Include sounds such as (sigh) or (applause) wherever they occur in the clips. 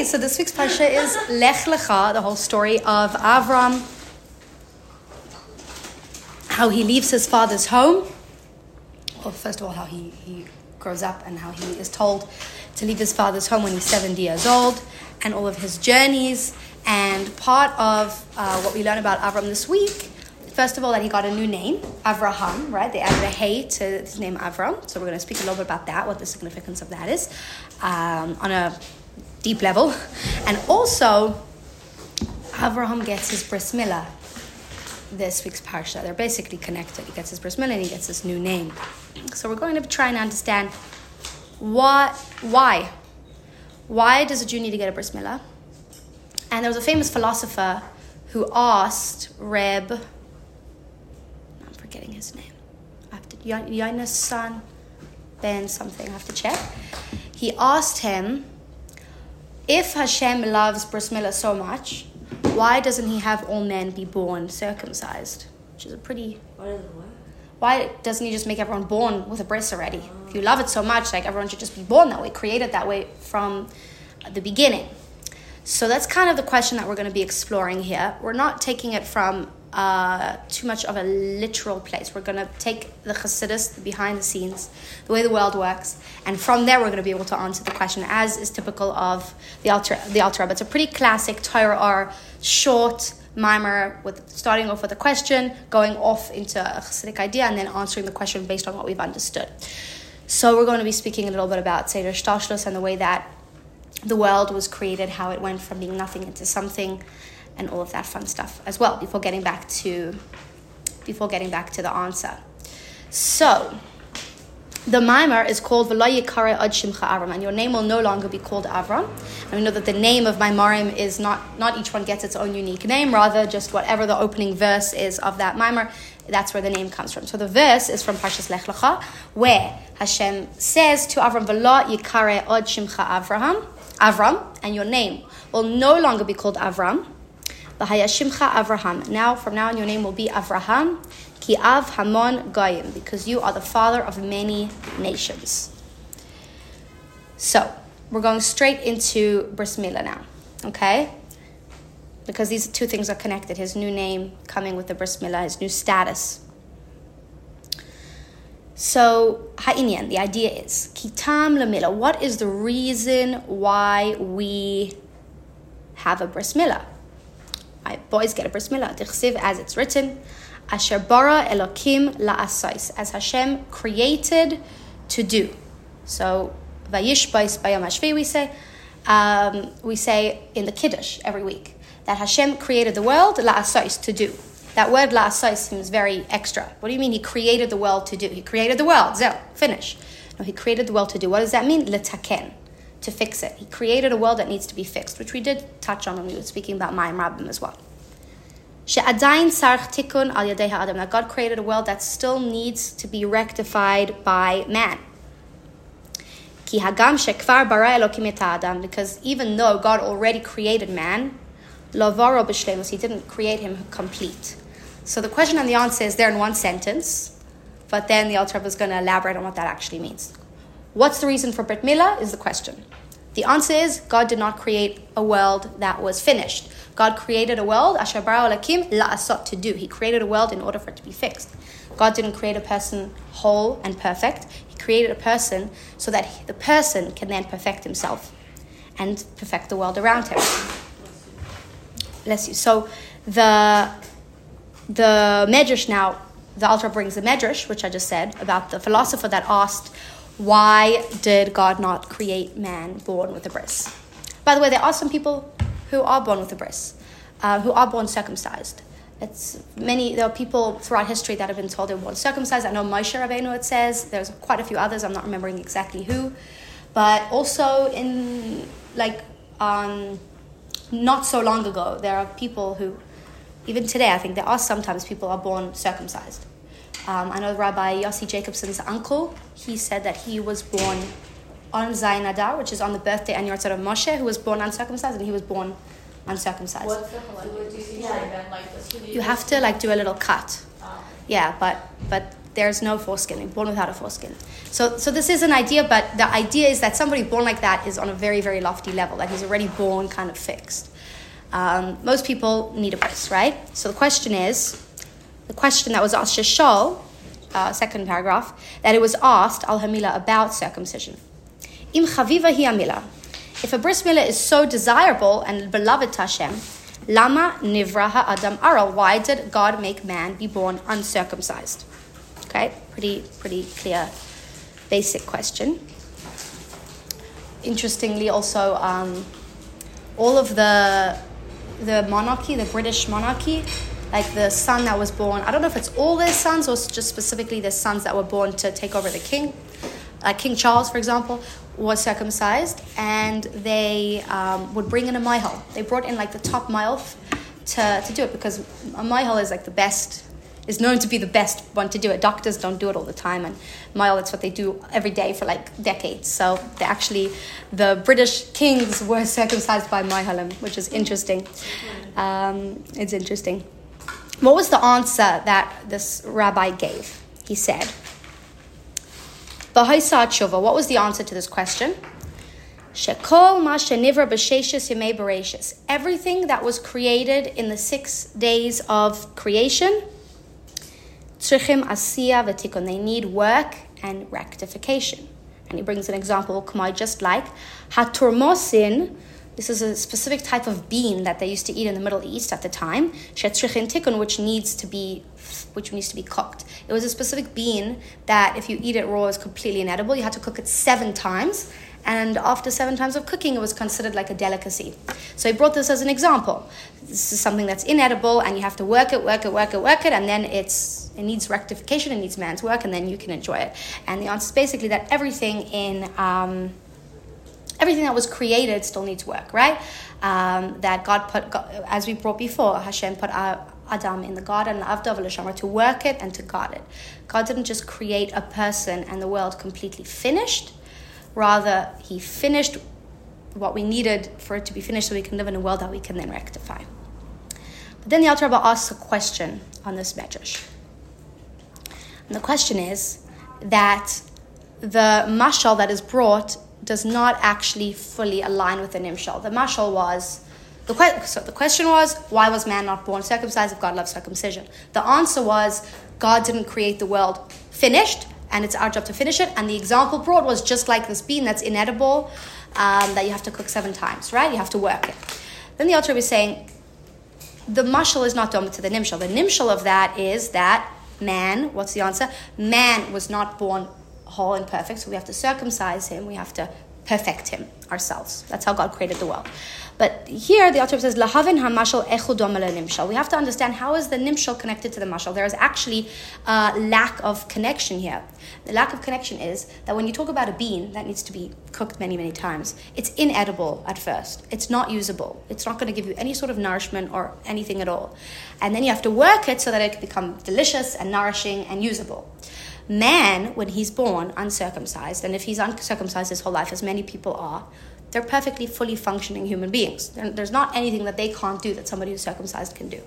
Okay, so this week's parsha is Lech Lecha, the whole story of Avram, how he leaves his father's home. Well, first of all, how he, he grows up and how he is told to leave his father's home when he's 70 years old, and all of his journeys. And part of uh, what we learn about Avram this week First of all, that he got a new name, Avraham, right? They added a hey to his name Avram. So we're going to speak a little bit about that, what the significance of that is, um, on a deep level. And also, Avraham gets his bris milah this week's parsha. They're basically connected. He gets his bris milah and he gets his new name. So we're going to try and understand what, why, why does a Jew need to get a bris milah? And there was a famous philosopher who asked Reb I'm forgetting his name. I have to Yona's son, Ben something. I have to check. He asked him if Hashem loves bris milah so much, why doesn't he have all men be born circumcised? Which is a pretty. Why doesn't what? Why doesn't he just make everyone born with a bris already? If you love it so much, like everyone should just be born that way, created that way from the beginning. So that's kind of the question that we're going to be exploring here. We're not taking it from uh, too much of a literal place. We're going to take the Chassidus, the behind the scenes, the way the world works, and from there we're going to be able to answer the question, as is typical of the Alter the Alter Rebbe. It's a pretty classic Torah Ohr short mimer with starting off with a question, going off into a Chassidic idea, and then answering the question based on what we've understood. So we're going to be speaking a little bit about Seder Shtashlus and the way that the world was created, how it went from being nothing into something and all of that fun stuff as well before getting back to before getting back to the answer. So the mimer is called V'layikare ad shimcha Avram, and your name will no longer be called Avram. And we know that the name of mimarim is not, not each one gets its own unique name, rather just whatever the opening verse is of that mimer, that's where the name comes from. So the verse is from Parshas Lech Lecha, where Hashem says to Avram, V'la yikare ad shimcha Avraham, Avram, and your name will no longer be called Avram, L'hayashimcha Avraham. Now, from now on, your name will be Avraham, ki av hamon goyim, because you are the father of many nations. So, we're going straight into Bris now, okay? Because these two things are connected. His new name coming with the Bris Milah, his new status. So, ha'inyan, the idea is, kitam lamila, what is the reason why we have a Bris? Boys get a bris milah. Tichsiv, as it's written, Asher bara Elokim la'asais, as Hashem created to do. So, Vayish bais bayam we say, um, we say in the Kiddush every week that Hashem created the world la'asais, to do. That word la'asais seems very extra. What do you mean he created the world to do? He created the world, zeh, finish. No, he created the world to do. What does that mean? Letaken to fix it. He created a world that needs to be fixed, which we did touch on when we were speaking about Mayim Rabbim as well. That God created a world that still needs to be rectified by man. Because even though God already created man, he didn't create him complete. So the question and the answer is there in one sentence, but then the Alter is going to elaborate on what that actually means. What's the reason for Brit Milah is the question. The answer is God did not create a world that was finished. God created a world, Asher bara lakim la'asot, to do. He created a world in order for it to be fixed. God didn't create a person whole and perfect. He created a person so that the person can then perfect himself and perfect the world around him. Bless you. So the the Medrash now, the Alter brings the Medrash, which I just said, about the philosopher that asked, why did God not create man born with a bris? By the way, there are some people who are born with a bris, uh, who are born circumcised. It's many. There are people throughout history that have been told they were born circumcised. I know Moshe Rabbeinu. It says there's quite a few others. I'm not remembering exactly who, but also in like um, not so long ago, there are people who, even today, I think there are sometimes people are born circumcised. Um, I know Rabbi Yossi Jacobson's uncle, he said that he was born on Zayin Adar, which is on the birthday and Yahrzeit of Moshe, who was born uncircumcised, and he was born uncircumcised. What's the yeah. like You have to like do a little cut. Oh. Yeah, but but there's no foreskin, born without a foreskin. So, so this is an idea, but the idea is that somebody born like that is on a very, very lofty level, that he's already born kind of fixed. Um, most people need a bris, right? So the question is, the question that was asked Shishol, uh, second paragraph, that it was asked al hamila about circumcision. Im chaviva hi amila. If a bris milah is so desirable and beloved to Hashem, lama nivra adam aral. Why did God make man be born uncircumcised? Okay, pretty pretty clear, basic question. Interestingly, also um, all of the the monarchy, the British monarchy, like the son that was born. I don't know if it's all their sons or just specifically the sons that were born to take over the king. Like King Charles, for example, was circumcised, and they um, would bring in a mohel. They brought in like the top mohel to, to do it because a is like the best is known to be the best one to do it. Doctors don't do it all the time, and mohel it's what they do every day for like decades. So they actually, the British kings were (laughs) circumcised by mohelim, which is interesting. Um, it's interesting. What was the answer that this rabbi gave? He said, tshuva. What was the answer to this question? Shekol ma shenivra b'sheshes yemei bereshis. Everything that was created in the six days of creation, tzrichim asiya v'tikon. They need work and rectification. And he brings an example, just like haturmosin. This is a specific type of bean that they used to eat in the Middle East at the time. Shetzrichin which needs to be which needs to be cooked. It was a specific bean that if you eat it raw is completely inedible. You had to cook it seven times. And after seven times of cooking, it was considered like a delicacy. So he brought this as an example. This is something that's inedible, and you have to work it, work it, work it, work it, and then it's it needs rectification, it needs man's work, and then you can enjoy it. And the answer is basically that everything in um, everything that was created still needs work, right? Um, that God put, as we brought before, Hashem put Adam in the garden, of Dav alushama to work it and to guard it. God didn't just create a person and the world completely finished. Rather, He finished what we needed for it to be finished so we can live in a world that we can then rectify. But then the Alter Rebbe asks a question on this medrash. And the question is that the mashal that is brought does not actually fully align with the nimshal. The mashal was the que- so the question was, why was man not born circumcised if God loves circumcision? The answer was, God didn't create the world finished, and it's our job to finish it. And the example brought was just like this bean that's inedible, um, that you have to cook seven times, right? You have to work it. Then the Alter is saying, the mashal is not done to the nimshal. The nimshal of that is that man, what's the answer? Man was not born whole and perfect, so we have to circumcise him, we have to perfect him ourselves. That's how God created the world. But here the author says, Lahavin hamashal echudom nimshal. We have to understand how is the nimshal connected to the mashal. There is actually a lack of connection here. The lack of connection is that when you talk about a bean that needs to be cooked many, many times, it's inedible at first. It's not usable. It's not going to give you any sort of nourishment or anything at all. And then you have to work it so that it can become delicious and nourishing and usable man, when he's born uncircumcised, and if he's uncircumcised his whole life, as many people are, they're perfectly fully functioning human beings. There's not anything that they can't do that somebody who's circumcised can do.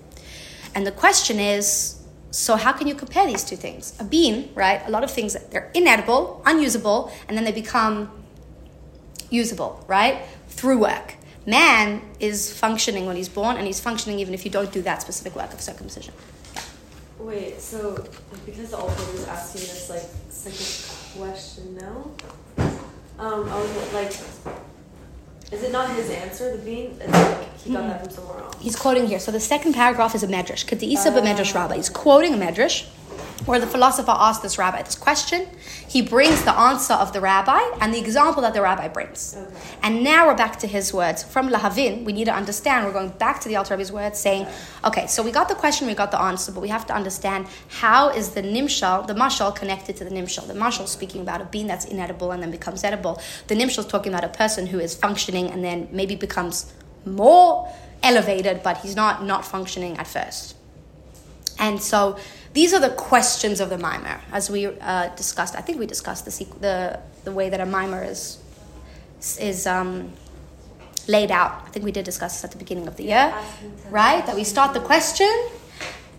And the question is so how can you compare these two things? A bean, right? A lot of things they're inedible, unusable, and then they become usable, right? Through work. Man is functioning when he's born, and he's functioning even if you don't do that specific work of circumcision. Wait, so because the author was asking this like second question now, um, I was like, is it not his answer? The bean, it's like he got that from somewhere else. He's quoting here. So the second paragraph is a medrash. Kadisa uh, medrash rabbi. He's quoting a medrash where the philosopher asked this rabbi this question. He brings the answer of the rabbi and the example that the rabbi brings. Okay. And now we're back to his words. From Lahavin, we need to understand, we're going back to the Alter Rebbe's words saying, okay, so we got the question, we got the answer, but we have to understand how is the nimshal, the mashal, connected to the nimshal. The mashal speaking about a bean that's inedible and then becomes edible. The nimshal is talking about a person who is functioning and then maybe becomes more elevated, but he's not not functioning at first. And so these are the questions of the mimer, as we uh, discussed. I think we discussed the, the, the way that a mimer is, is um, laid out. I think we did discuss this at the beginning of the year, right? That we start the question.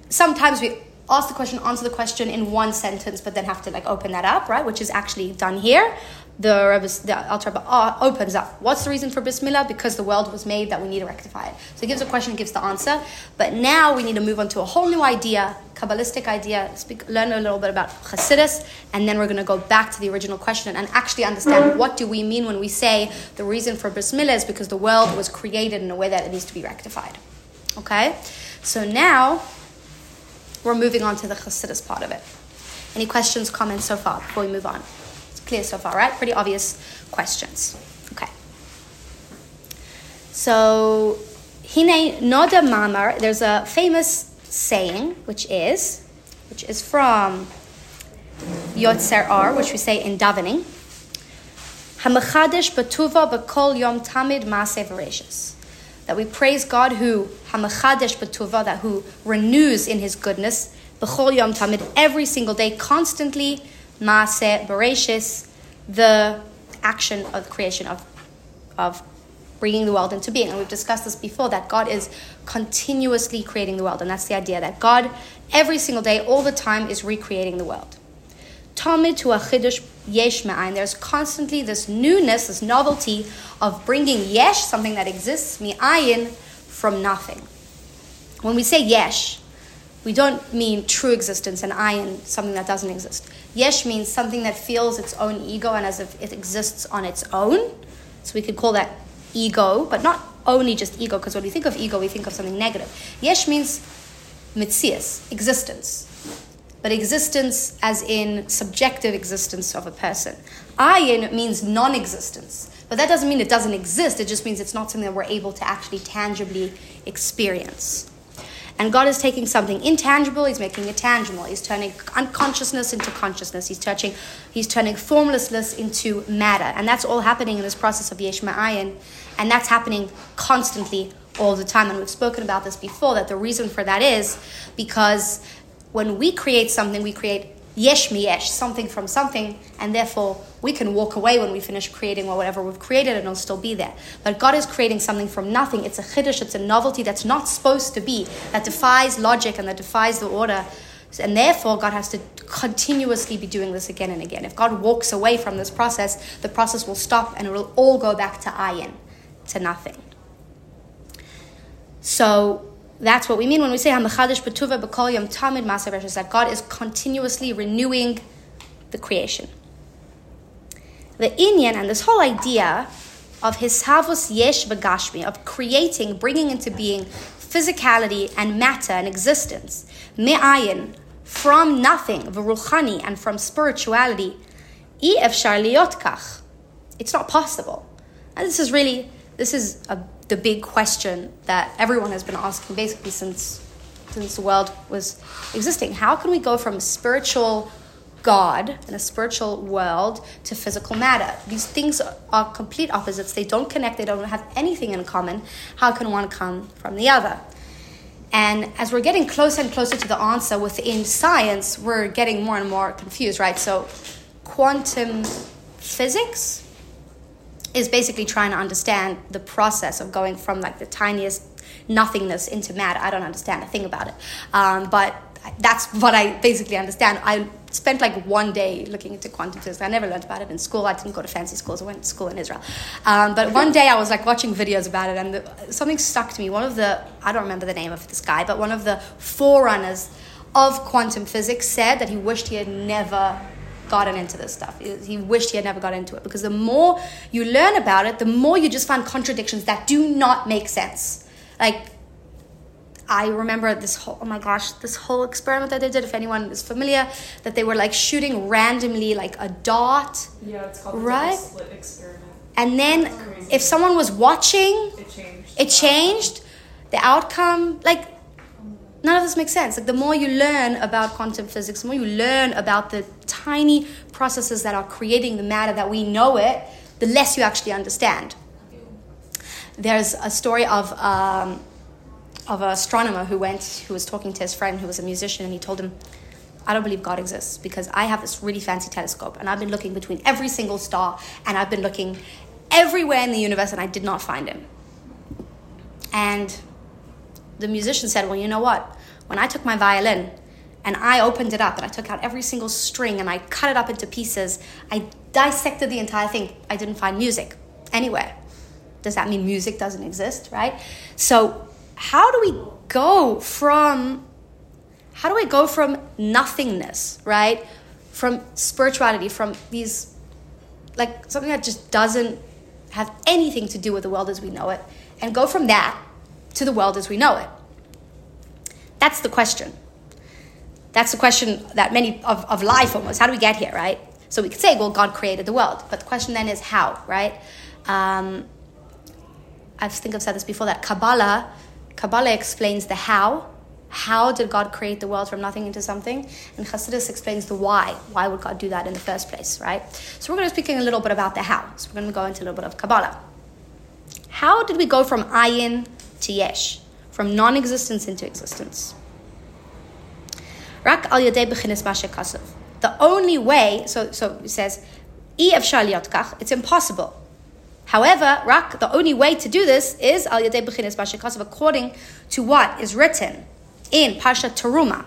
Sometimes we ask the question, answer the question in one sentence, but then have to like open that up, right? Which is actually done here. The Rebbe, the uh, opens up. What's the reason for bris milah? Because the world was made that we need to rectify it. So it gives a question, it gives the answer. But now we need to move on to a whole new idea, Kabbalistic idea, speak, learn a little bit about Chassidus, and then we're going to go back to the original question and actually understand what do we mean when we say the reason for bris milah is because the world was created in a way that it needs to be rectified. Okay? So now we're moving on to the Chassidus part of it. Any questions, comments so far before we move on? Clear so far, right? Pretty obvious questions. Okay. So, Hine Noda Mamar, there's a famous saying which is, which is from Yotzer Ohr, which we say in davening. Hamachadish batuva bakol yom tamid veracious that we praise God who hamachadesh b'tuva, that who renews in His goodness, b'chol yom tamid, every single day, constantly, maaseh bereshis, the action of creation of, of bringing the world into being. And we've discussed this before that God is continuously creating the world, and that's the idea that God, every single day, all the time, is recreating the world. Talmud to a chiddush yesh. There's constantly this newness, this novelty of bringing yesh, something that exists, mi'ayin, from nothing. When we say yesh, we don't mean true existence and I ayin, something that doesn't exist. Yesh means something that feels its own ego and as if it exists on its own. So we could call that ego, but not only just ego, because when we think of ego, we think of something negative. Yesh means mitzias, existence but existence as in subjective existence of a person. Ayin means non existence. But that doesn't mean it doesn't exist, it just means it's not something that we're able to actually tangibly experience. And God is taking something intangible, He's making it tangible. He's turning unconsciousness into consciousness. He's touching, He's turning formlessness into matter. And that's all happening in this process of Yesh Ma'ayin. And that's happening constantly all the time. And we've spoken about this before, that the reason for that is because when we create something, we create yesh mi yesh, something from something, and therefore we can walk away when we finish creating or whatever we've created and it'll still be there. But God is creating something from nothing. It's a chiddush, it's a novelty that's not supposed to be, that defies logic and that defies the order. And therefore, God has to continuously be doing this again and again. If God walks away from this process, the process will stop and it will all go back to ayin, to nothing. So, that's what we mean when we say Hamachadish Betuva B'Kol Yom Tamid Masav that God is continuously renewing the creation. The Inyan and this whole idea of Hishavus Yesh Bagashmi, of creating, bringing into being physicality and matter and existence, Me'ayin, from nothing, V'ruchani, and from spirituality. It's not possible. And this is really, this is a the big question that everyone has been asking basically since since the world was existing. How can we go from spiritual God and a spiritual world to physical matter? These things are complete opposites. They don't connect, they don't have anything in common. How can one come from the other? And as we're getting closer and closer to the answer within science, we're getting more and more confused, right? So, quantum physics is basically trying to understand the process of going from like the tiniest nothingness into matter. I don't understand a thing about it, um, but that's what I basically understand. I spent like one day looking into quantum physics. I never learned about it in school. I didn't go to fancy schools. I went to school in Israel. Um, but one day I was like watching videos about it, and the, something stuck to me. One of the I don't remember the name of this guy, but one of the forerunners of quantum physics said that he wished he had never gotten into this stuff. He wished he had never got into it because the more you learn about it, the more you just find contradictions that do not make sense. Like, I remember this whole, oh my gosh, this whole experiment that they did, if anyone is familiar, that they were like shooting randomly like a dot. Yeah, it's called right? slit experiment. And then if someone was watching, It changed. it changed the outcome. Like, none of this makes sense. Like the more you learn about quantum physics, the more you learn about the tiny processes that are creating the matter that we know it, the less you actually understand. There's a story of um, of an astronomer who went, who was talking to his friend who was a musician, and he told him, "I don't believe God exists because I have this really fancy telescope, and I've been looking between every single star, and I've been looking everywhere in the universe, and I did not find him." And the musician said, Well, you know what? When I took my violin and I opened it up and I took out every single string and I cut it up into pieces, I dissected the entire thing, I didn't find music anywhere. Does that mean music doesn't exist, right? So, how do we go from how do we go from nothingness, right? From spirituality, from these like something that just doesn't have anything to do with the world as we know it, and go from that to the world as we know it? That's the question. That's the question that many of, of life almost. How do we get here, right? So we could say, well, God created the world. But the question then is how, right? Um, I think I've said this before that Kabbalah, Kabbalah explains the how. How did God create the world from nothing into something? And Hasidus explains the why. Why would God do that in the first place, right? So we're going to be speaking a little bit about the how. So we're going to go into a little bit of Kabbalah. How did we go from ayin to yesh? From non existence into existence? Rak al yadei The only way, so, so it says, it's impossible. However, rak, the only way to do this is al yadei b'chinis b'shekasav, according to what is written in Parsha Teruma,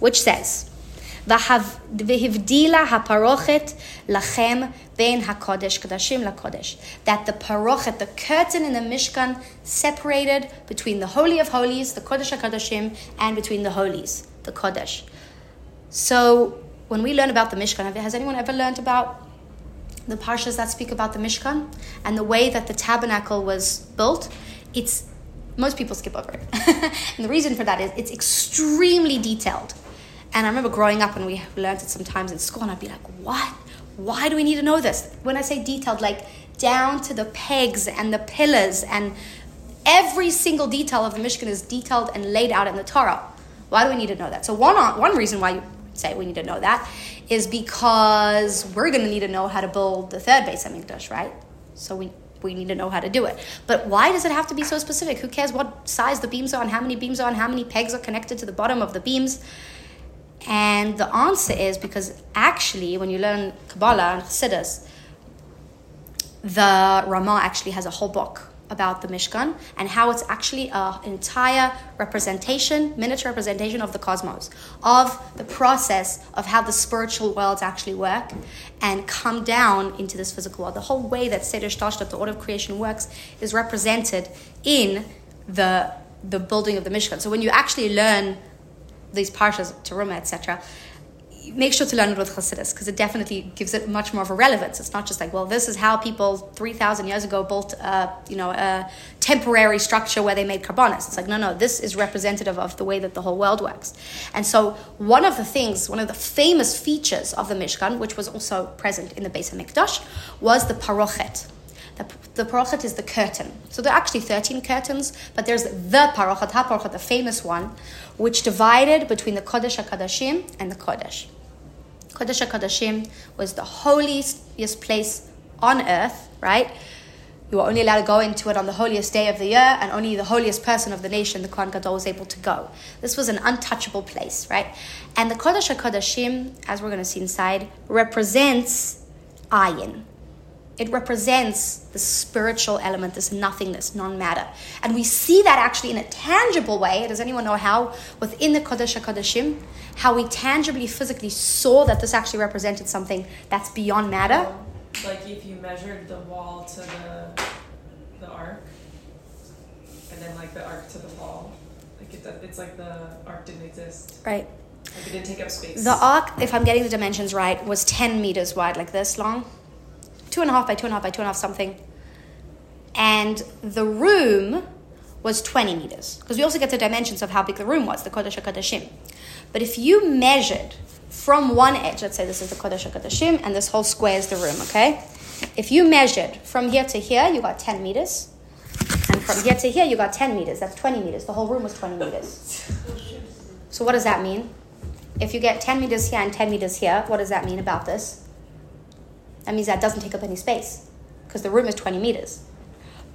which says, והבדילה הפרוכת לכם בין הקודש קדשים לקודש. That the parochet, the curtain in the Mishkan, separated between the Holy of Holies, the Kodesh HaKadoshim, and between the Holies, the Kodesh. So when we learn about the Mishkan, has anyone ever learned about the parshas that speak about the Mishkan and the way that the tabernacle was built? It's most people skip over it. (laughs) and the reason for that is it's extremely detailed. And I remember growing up and we learned it sometimes in school, and I'd be like, what? Why do we need to know this? When I say detailed, like down to the pegs and the pillars, and every single detail of the Mishkan is detailed and laid out in the Torah. Why do we need to know that? So, one, uh, one reason why you say we need to know that is because we're going to need to know how to build the third Beis Hamikdash, right? So we we need to know how to do it. But why does it have to be so specific? Who cares what size the beams are and how many beams are and how many pegs are connected to the bottom of the beams? And the answer is because actually, when you learn Kabbalah and Chassidus, the Rama actually has a whole book about the Mishkan and how it's actually an entire representation, miniature representation of the cosmos, of the process of how the spiritual worlds actually work and come down into this physical world. The whole way that Seder Shtashtat, the order of creation, works is represented in the, the building of the Mishkan. So when you actually learn these parshas, Teruma, etc., make sure to learn it with Chassidus because it definitely gives it much more of a relevance. It's not just like, well, this is how people 3,000 years ago built a, you know, a temporary structure where they made carbonis. It's like, no, no, this is representative of the way that the whole world works. And so one of the things, one of the famous features of the Mishkan, which was also present in the Beis HaMikdash, was the parochet. The, the parochet is the curtain. So there are actually 13 curtains, but there's the parochet, ha-parochet, the famous one, which divided between the Kodesh HaKadashim and the Kodesh. Kodesh HaKodashim was the holiest place on earth, right? You were only allowed to go into it on the holiest day of the year, and only the holiest person of the nation, the Kohen Gadol, was able to go. This was an untouchable place, right? And the Kodesh HaKodashim, as we're going to see inside, represents ayin, it represents the spiritual element, this nothingness, non matter. And we see that actually in a tangible way. Does anyone know how? Within the Kodesh HaKodeshim, how we tangibly, physically saw that this actually represented something that's beyond matter. Like if you measured the wall to the, the ark, and then like the ark to the wall, like it, it's like the ark didn't exist. Right. Like it didn't take up space. The ark, if I'm getting the dimensions right, was 10 meters wide, like this long two and a half by two and a half by two and a half something. And the room was 20 meters. Because we also get the dimensions of how big the room was, the Kodesh HaKodeshim. But if you measured from one edge, let's say this is the Kodesh HaKodeshim, and this whole square is the room, okay? If you measured from here to here, you got 10 meters. And from here to here, you got 10 meters. That's 20 meters. The whole room was 20 meters. So what does that mean? If you get 10 meters here and 10 meters here, what does that mean about this? That means that doesn't take up any space because the room is 20 meters.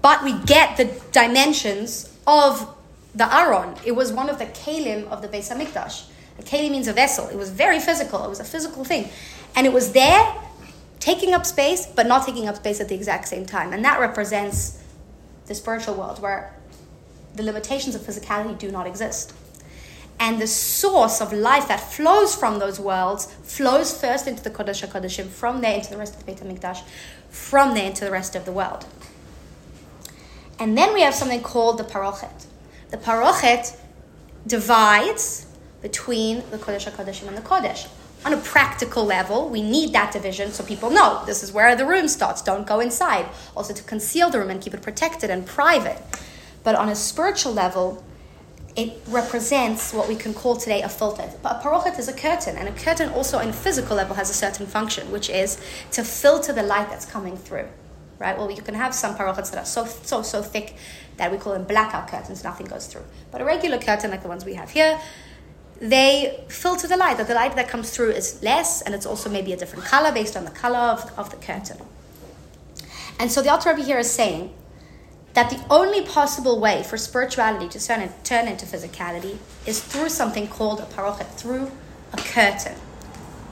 But we get the dimensions of the Aron. It was one of the kalim of the Beis Hamikdash. A kalim means a vessel. It was very physical. It was a physical thing. And it was there taking up space, but not taking up space at the exact same time. And that represents the spiritual world where the limitations of physicality do not exist. And the source of life that flows from those worlds flows first into the Kodesh HaKodeshim, from there into the rest of the Beit HaMikdash, from there into the rest of the world. And then we have something called the Parochet. The Parochet divides between the Kodesh HaKodeshim and the Kodesh. On a practical level, we need that division so people know this is where the room starts. Don't go inside. Also to conceal the room and keep it protected and private. But on a spiritual level, it represents what we can call today a filter. But a parochet is a curtain, and a curtain also on a physical level has a certain function, which is to filter the light that's coming through. Right? Well, you can have some parochets that are so so so thick that we call them blackout curtains, nothing goes through. But a regular curtain like the ones we have here, they filter the light. That the light that comes through is less, and it's also maybe a different color based on the color of, of the curtain. And so the Alter Rebbe here is saying that the only possible way for spirituality to turn, turn into physicality is through something called a parochet, through a curtain.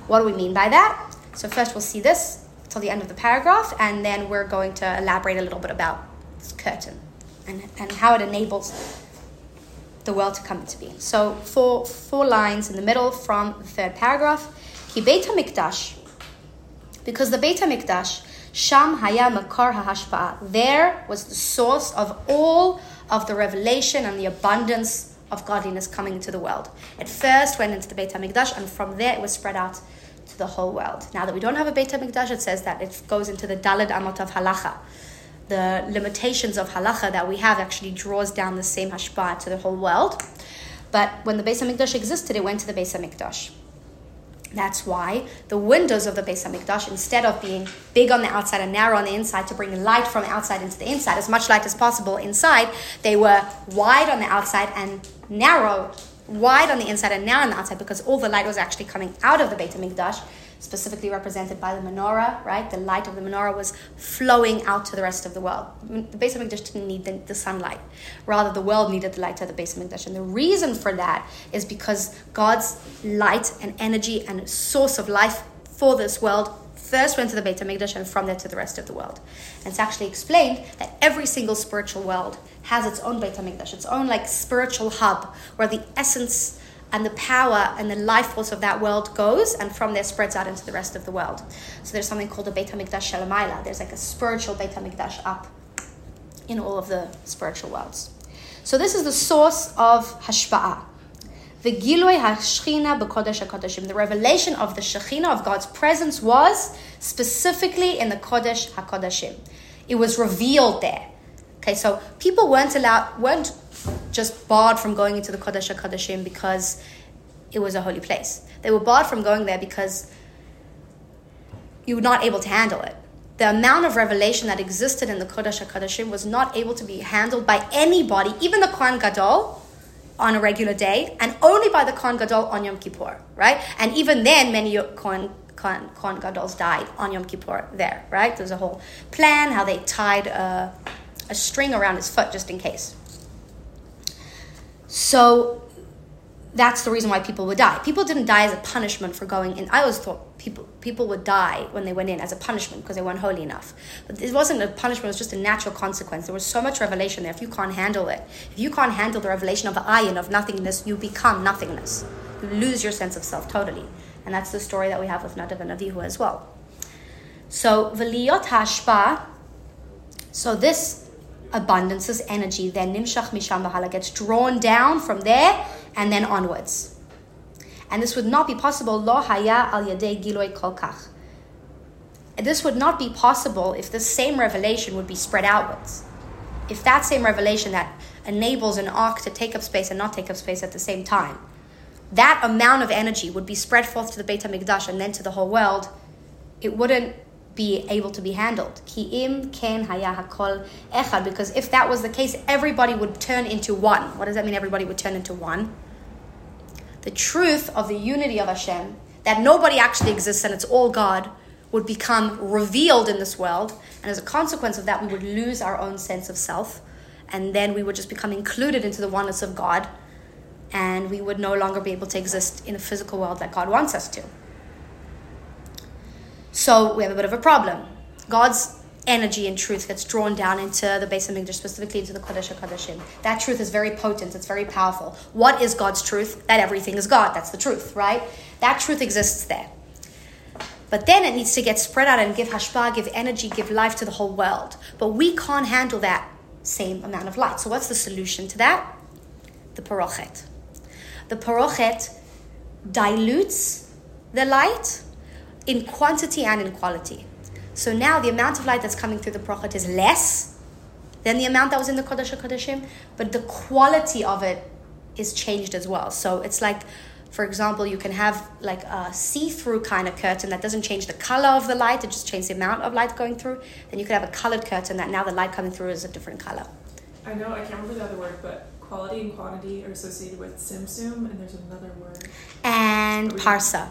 What do we mean by that? So first we'll see this till the end of the paragraph, and then we're going to elaborate a little bit about this curtain and, and how it enables the world to come into being. So four four lines in the middle from the third paragraph. Ki Beit because the Beit HaMikdash Sham haya makar hahashpa'a. There was the source of all of the revelation and the abundance of godliness coming into the world. It first went into the Beit HaMikdash, and from there it was spread out to the whole world. Now that we don't have a Beit HaMikdash, it says that it goes into the Daled Amot of Halacha. The limitations of Halacha that we have actually draws down the same hashpa to the whole world. But when the Beit HaMikdash existed, it went to the Beit HaMikdash. That's why the windows of the Beis Hamikdash, instead of being big on the outside and narrow on the inside to bring light from outside into the inside, as much light as possible inside, they were wide on the outside and narrow, wide on the inside and narrow on the outside, because all the light was actually coming out of the Beit Hamikdash specifically represented by the menorah, right? The light of the menorah was flowing out to the rest of the world. The Beis Hamikdash didn't need the, the, sunlight. Rather, the world needed the light of the Beis Hamikdash. And the reason for that is because God's light and energy and source of life for this world first went to the Beit HaMikdash and from there to the rest of the world. And it's actually explained that every single spiritual world has its own Beit HaMikdash, its own like spiritual hub where the essence and the power and the life force of that world goes, and from there spreads out into the rest of the world. So there's something called the Beit Hamikdash Shelamayla. There's like a spiritual Beit Hamikdash up in all of the spiritual worlds. So this is the source of Hashpa'ah. The Giloi HaShechina B'Kodesh HaKodeshim. The revelation of the Shechina, of God's presence, was specifically in the Kodesh HaKodeshim. It was revealed there. Okay, so people weren't allowed, weren't just barred from going into the Kodesh HaKodeshim because it was a holy place. They were barred from going there because you were not able to handle it. The amount of revelation that existed in the Kodesh HaKodeshim was not able to be handled by anybody, even the Kohen Gadol, on a regular day, and only by the Kohen Gadol on Yom Kippur, right? And even then, many Kohen Kohen, Kohen Gadols died on Yom Kippur there, right? There's a whole plan how they tied a, a string around his foot just in case. So that's the reason why people would die. People didn't die as a punishment for going in. I always thought people people would die when they went in as a punishment because they weren't holy enough. But it wasn't a punishment, it was just a natural consequence. There was so much revelation there. If you can't handle it, if you can't handle the revelation of the ayin, of nothingness, you become nothingness. You lose your sense of self totally. And that's the story that we have with Nadav and Avihu as well. So, Veliyot Hashpa, so this abundance, this energy, then nimshach misham bahala gets drawn down from there and then onwards. And this would not be possible lo haya al yadei giloi kolkach. This would not be possible if the same revelation would be spread outwards. If that same revelation that enables an ark to take up space and not take up space at the same time, that amount of energy would be spread forth to the Beit HaMikdash and then to the whole world, it wouldn't be able to be handled. Ken haya hakol echad. Because if that was the case, everybody would turn into one. What does that mean? Everybody would turn into one. The truth of the unity of Hashem, that nobody actually exists and it's all God, would become revealed in this world. And as a consequence of that, we would lose our own sense of self. And then we would just become included into the oneness of God. And we would no longer be able to exist in a physical world that God wants us to. So we have a bit of a problem. God's energy and truth gets drawn down into the Beis HaMikdash, specifically into the Kodesh HaKodeshim. That truth is very potent, it's very powerful. What is God's truth? That everything is God. That's the truth, right? That truth exists there. But then it needs to get spread out and give hashpah, give energy, give life to the whole world. But we can't handle that same amount of light. So what's the solution to that? The parochet. The parochet dilutes the light in quantity and in quality. So now the amount of light that's coming through the parochet is less than the amount that was in the Kodesh HaKodeshim, but the quality of it is changed as well. So it's like for example, you can have like a see-through kind of curtain that doesn't change the color of the light, it just changes the amount of light going through. Then you could have a colored curtain that now the light coming through is a different color. I know, I can't remember the other word, but quality and quantity are associated with tzimtzum, and there's another word. And parsa.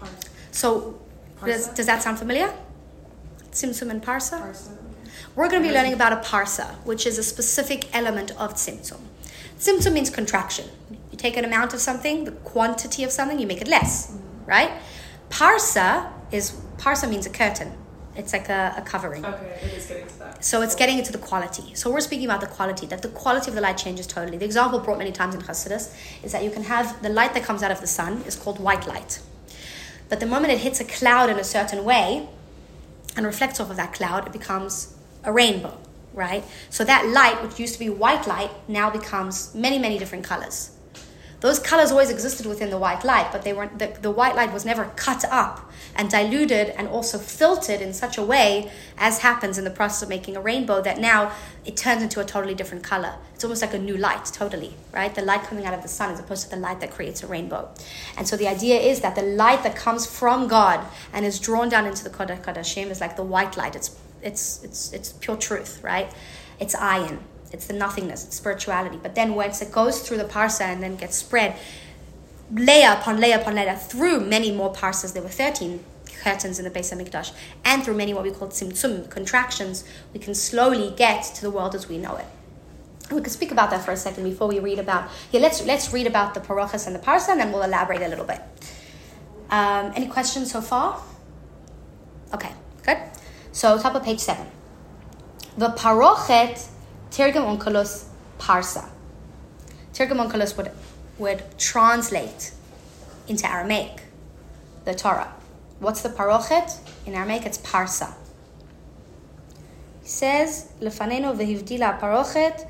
Parsa. So, does, does that sound familiar? Tzimtzum and parsa? Parsa, okay. We're going to be learning about a parsa, which is a specific element of tzimtzum. Tzimtzum means contraction. You take an amount of something, the quantity of something, you make it less, mm-hmm. right? Parsa is parsa means a curtain. It's like a, a covering. Okay, it is getting to that. So it's getting into the quality. So we're speaking about the quality, that the quality of the light changes totally. The example brought many times in Hasidus is that you can have the light that comes out of the sun is called white light. But the moment it hits a cloud in a certain way and reflects off of that cloud, it becomes a rainbow, right? So that light, which used to be white light, now becomes many, many different colors. Those colors always existed within the white light, but they weren't. The, the white light was never cut up and diluted and also filtered in such a way as happens in the process of making a rainbow that now it turns into a totally different color. It's almost like a new light, totally, right? The light coming out of the sun as opposed to the light that creates a rainbow. And so the idea is that the light that comes from God and is drawn down into the Kodesh Kodashim is like the white light. It's it's it's it's pure truth, right? It's ayin. It's the nothingness, it's spirituality. But then once it goes through the parsa and then gets spread, layer upon layer upon layer, through many more parsas, there were 13 curtains in the Beis HaMikdash, and through many what we call tzimtzum, contractions, we can slowly get to the world as we know it. We could speak about that for a second before we read about, yeah, let's, let's read about the parochas and the parsa, and then we'll elaborate a little bit. Um, any questions so far? Okay, good. So top of page 7. The parochet Targum Onkelos Parsa. Targum Onkelos would, would translate into Aramaic the Torah. What's the parochet? In Aramaic, it's Parsa. He says, Lefaneno vehivdila parochet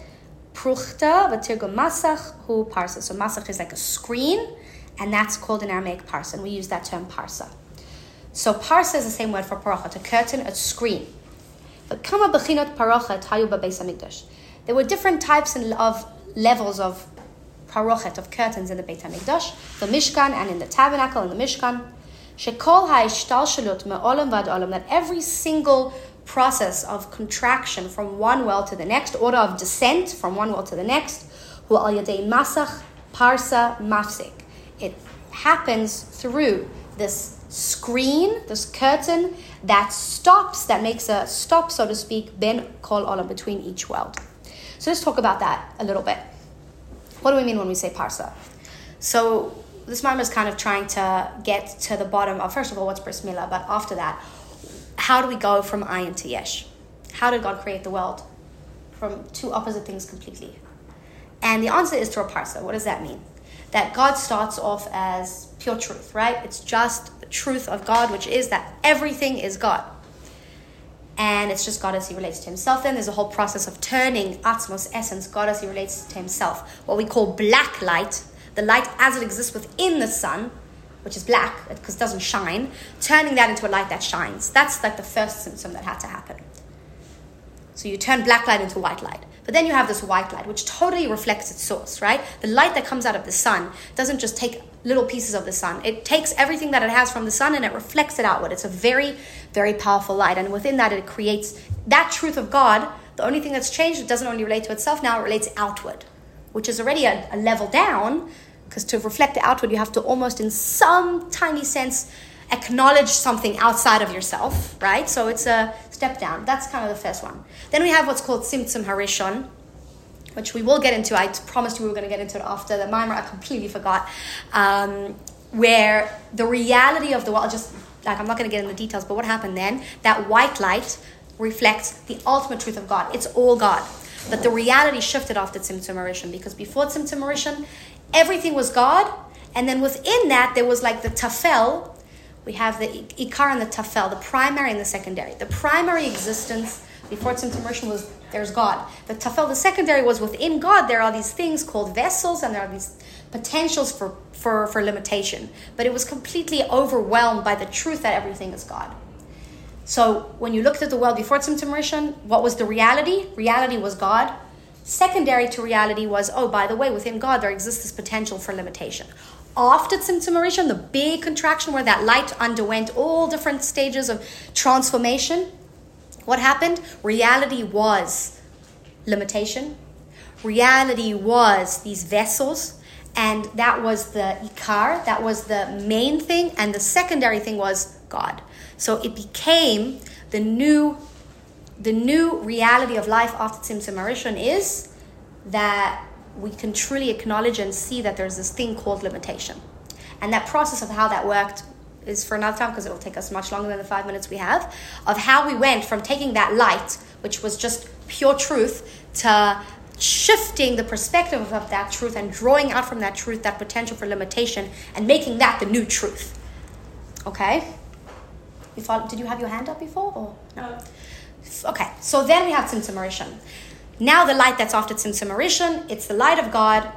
pruchta v'tirgum masach hu parsa. So masach is like a screen, and that's called in Aramaic parsa, and we use that term parsa. So parsa is the same word for parochet, a curtain, a screen. There were different types of levels of parochet, of curtains in the Beit HaMikdash, the Mishkan and in the tabernacle in the Mishkan. Shekol ha'ishtalshalut me'olam vad olam, that every single process of contraction from one well to the next, order of descent from one well to the next, hu al yadei masach parsa mafsik. It happens through this screen, this curtain that stops, that makes a stop, so to speak, ben kol olam, between each world. So let's talk about that a little bit. What do we mean when we say parsa? So this mom is kind of trying to get to the bottom of first of all what's bris milah, but after that, how do we go from ayin to yesh? How did God create the world? From two opposite things completely. And the answer is through a parsa. What does that mean? That God starts off as pure truth, right? It's just the truth of God, which is that everything is God and it's just God as he relates to himself. Then there's a whole process of turning Atzmos essence, God as he relates to himself, what we call black light, the light as it exists within the sun, which is black because it doesn't shine, turning that into a light that shines. That's like the first tzimtzum that had to happen. So you turn black light into white light. But then you have this white light, which totally reflects its source, right? The light that comes out of the sun doesn't just take little pieces of the sun. It takes everything that it has from the sun and it reflects it outward. It's a very, very powerful light. And within that, it creates that truth of God. The only thing that's changed, it doesn't only relate to itself now, it relates outward, which is already a, a level down, because to reflect the outward, you have to almost, in some tiny sense, acknowledge something outside of yourself, right? So it's a step down. That's kind of the first one. Then we have what's called Tzimtzum Harishon, which we will get into. I promised you we were going to get into it after the Mimer. I completely forgot. Um, where the reality of the world, just like I'm not going to get into the details, but what happened then? That white light reflects the ultimate truth of God. It's all God. But the reality shifted after Tzimtzum Rishon because before Tzimtzum Rishon, everything was God, and then within that there was like the tafel. We have the ikar and the tafel, the primary and the secondary. The primary existence before Tzimtzum Rishon was there's God. The tafel, the secondary, was within God. There are these things called vessels, and there are these potentials for, for, for limitation. But it was completely overwhelmed by the truth that everything is God. So when you looked at the world before Rishon, what was the reality? Reality was God. Secondary to reality was, oh, by the way, within God there exists this potential for limitation. After Tzimtzum the big contraction where that light underwent all different stages of transformation, what happened? Reality was limitation. Reality was these vessels, and that was the ikar, that was the main thing, and the secondary thing was God. So it became the new the new reality of life after Tzimtzum is that we can truly acknowledge and see that there's this thing called limitation. And that process of how that worked is for another time because it will take us much longer than the five minutes we have of how we went from taking that light, which was just pure truth, to shifting the perspective of that truth and drawing out from that truth that potential for limitation and making that the new truth. Okay? You follow, did you have your hand up before? Or no? Okay, so then we have Tzimtzum Rishon. Now the light that's after Tzimtzum Rishon, it's the light of God.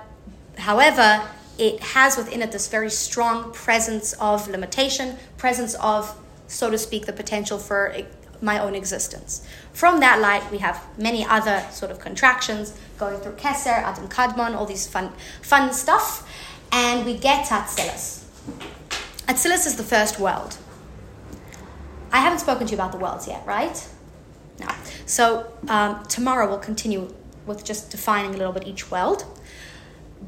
However, it has within it this very strong presence of limitation, presence of, so to speak, the potential for my own existence. From that light, we have many other sort of contractions going through Keser, Adam Kadmon, all these fun, fun stuff, and we get to Atzilus. Atzilus is the first world. I haven't spoken to you about the worlds yet, right? No. So um, tomorrow we'll continue with just defining a little bit each world.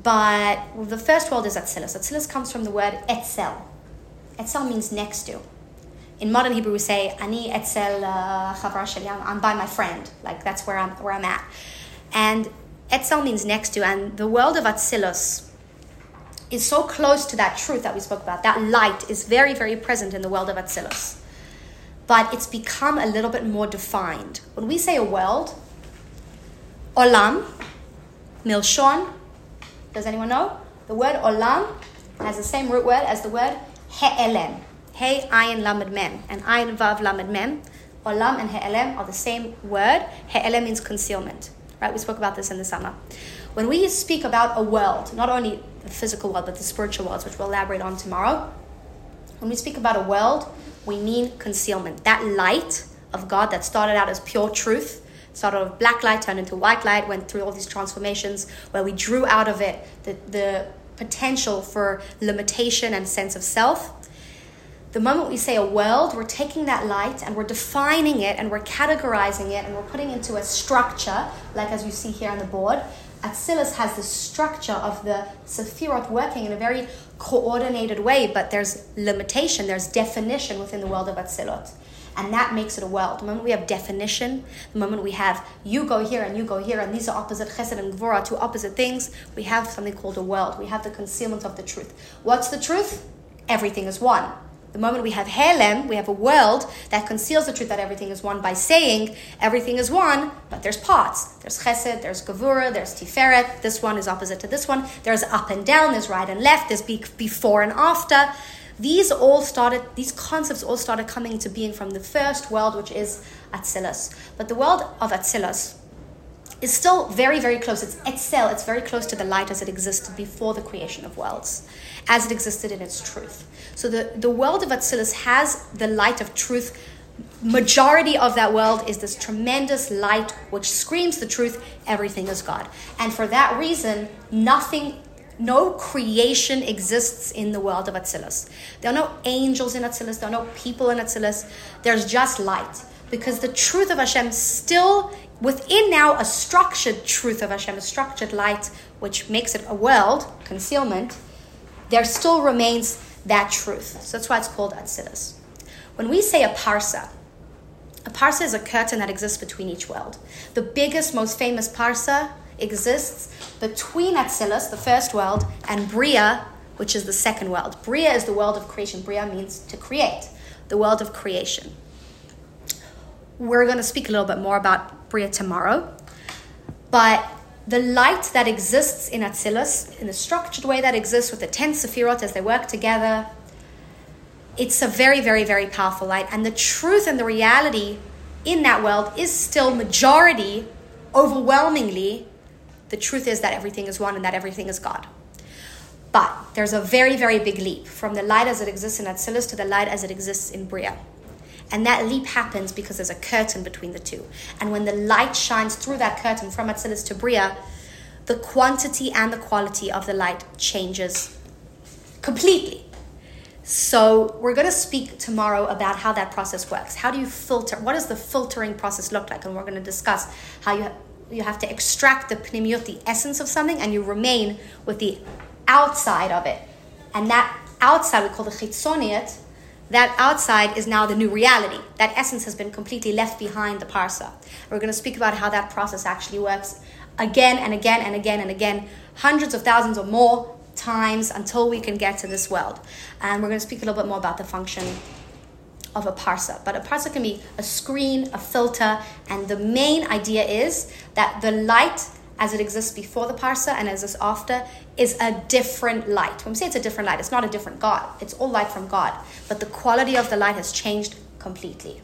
But the first world is Atzilus. Atzilus comes from the word Etzel. Etzel means next to. In modern Hebrew, we say Ani Etzel uh, Chavra I'm by my friend. Like that's where I'm where I'm at. And Etzel means next to, and the world of Atzilus is so close to that truth that we spoke about. That light is very, very present in the world of Atzilus. But it's become a little bit more defined. When we say a world, Olam, Milshon, does anyone know? The word olam has the same root word as the word he'elem. Hey, ayin, lamed mem. And ayin, vav, lamed mem. Olam and he'elem are the same word. He'elem means concealment. Right? We spoke about this in the summer. When we speak about a world, not only the physical world, but the spiritual worlds, which we'll elaborate on tomorrow, when we speak about a world, we mean concealment. That light of God that started out as pure truth sort of black light turned into white light, went through all these transformations where we drew out of it the, the potential for limitation and sense of self. The moment we say a world, we're taking that light and we're defining it and we're categorizing it and we're putting into a structure, like as you see here on the board. Atzilus has the structure of the Sephirot working in a very coordinated way, but there's limitation, there's definition within the world of Atzilot and that makes it a world. The moment we have definition, the moment we have you go here and you go here, and these are opposite chesed and gvura, two opposite things, we have something called a world. We have the concealment of the truth. What's the truth? Everything is one. The moment we have helem, we have a world that conceals the truth that everything is one by saying everything is one, but there's parts. There's chesed, there's gavura, there's tiferet. This one is opposite to this one. There's up and down, there's right and left, there's before and after. These all started, these concepts all started coming into being from the first world, which is Atzilus. But the world of Atzilus is still very, very close. It's Etzel, it's very close to the light as it existed before the creation of worlds, as it existed in its truth. So the, the world of Atzilus has the light of truth. Majority of that world is this tremendous light which screams the truth, everything is God. And for that reason, nothing no creation exists in the world of Atzilus. There are no angels in Atzilus, there are no people in Atzilus. There's just light. Because the truth of Hashem still, within now a structured truth of Hashem, a structured light, which makes it a world, concealment, there still remains that truth. So that's why it's called Atzilus. When we say a parsa, a parsa is a curtain that exists between each world. The biggest, most famous parsa exists between Atzilus, the first world, and Bria, which is the second world. Bria is the world of creation. Bria means to create, the world of creation. we're going to speak a little bit more about Bria tomorrow. But the light that exists in Atzilus, in the structured way that exists with the 10 Sephirot as they work together, it's a very, very, very powerful light. And the truth and the reality in that world is still majority, overwhelmingly, the truth is that everything is one and that everything is God. But there's a very, very big leap from the light as it exists in Atzilus to the light as it exists in Bria. And that leap happens because there's a curtain between the two. And when the light shines through that curtain from Atzilus to Bria, the quantity and the quality of the light changes completely. So we're going to speak tomorrow about how that process works. How do you filter? What does the filtering process look like? And we're going to discuss how you you have to extract the pnimiut, the essence of something, and you remain with the outside of it. And that outside we call the chitzoniut, that outside is now the new reality. That essence has been completely left behind the parsa. We're going to speak about how that process actually works again and again and again and again, hundreds of thousands or more times until we can get to this world. And we're going to speak a little bit more about the function of a parsa. But a parsa can be a screen, a filter, and the main idea is that the light as it exists before the parsa and as it's after is a different light. When we say it's a different light, it's not a different God. It's all light from God. But the quality of the light has changed completely.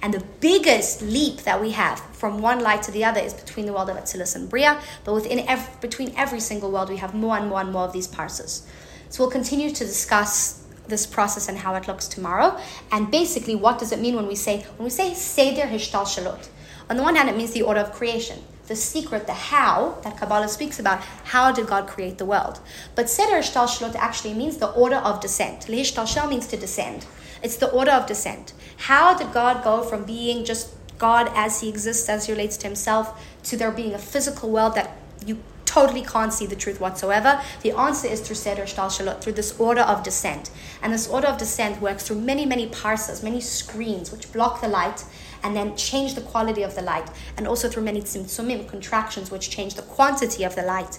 And the biggest leap that we have from one light to the other is between the world of Atzilus and Bria. But within every, between every single world, we have more and more and more of these parsas. So we'll continue to discuss this process and how it looks tomorrow. And basically, what does it mean when we say when we say Seder Hishtalshalot? On the one hand, it means the order of creation the secret, the how that Kabbalah speaks about. How did God create the world? But Seder Shtalshalot actually means the order of descent. Lehishtalshal means to descend. It's the order of descent. How did God go from being just God as He exists, as He relates to Himself, to there being a physical world that you totally can't see the truth whatsoever? The answer is through Seder Shtalshalot, through this order of descent. And this order of descent works through many, many parsas, many screens which block the light and then change the quality of the light, and also through many tzimtzumim, contractions, which change the quantity of the light,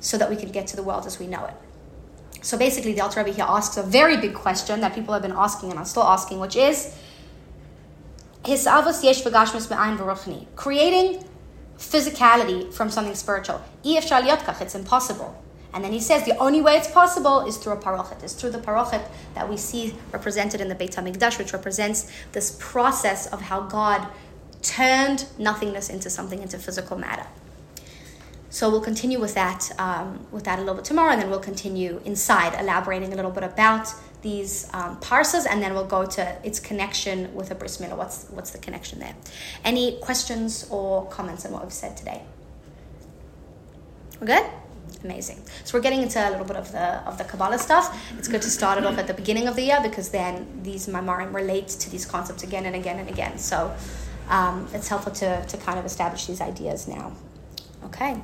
so that we can get to the world as we know it. So basically, the Alter Rebbe here asks a very big question that people have been asking and are still asking, which is creating physicality from something spiritual. It's impossible. And then he says the only way it's possible is through a parochet, is through the parochet that we see represented in the Beit HaMikdash, which represents this process of how God turned nothingness into something, into physical matter. So we'll continue with that, um, with that a little bit tomorrow, and then we'll continue inside, elaborating a little bit about these um, and then we'll go to its connection with a bris milah. What's what's the connection there? Any questions or comments on what we've said today? We're good. Amazing. So we're getting into a little bit of the of the Kabbalah stuff. It's good to start it off at the beginning of the year because then these Maamarim relate to these concepts again and again and again. So um, it's helpful to, to kind of establish these ideas now. Okay.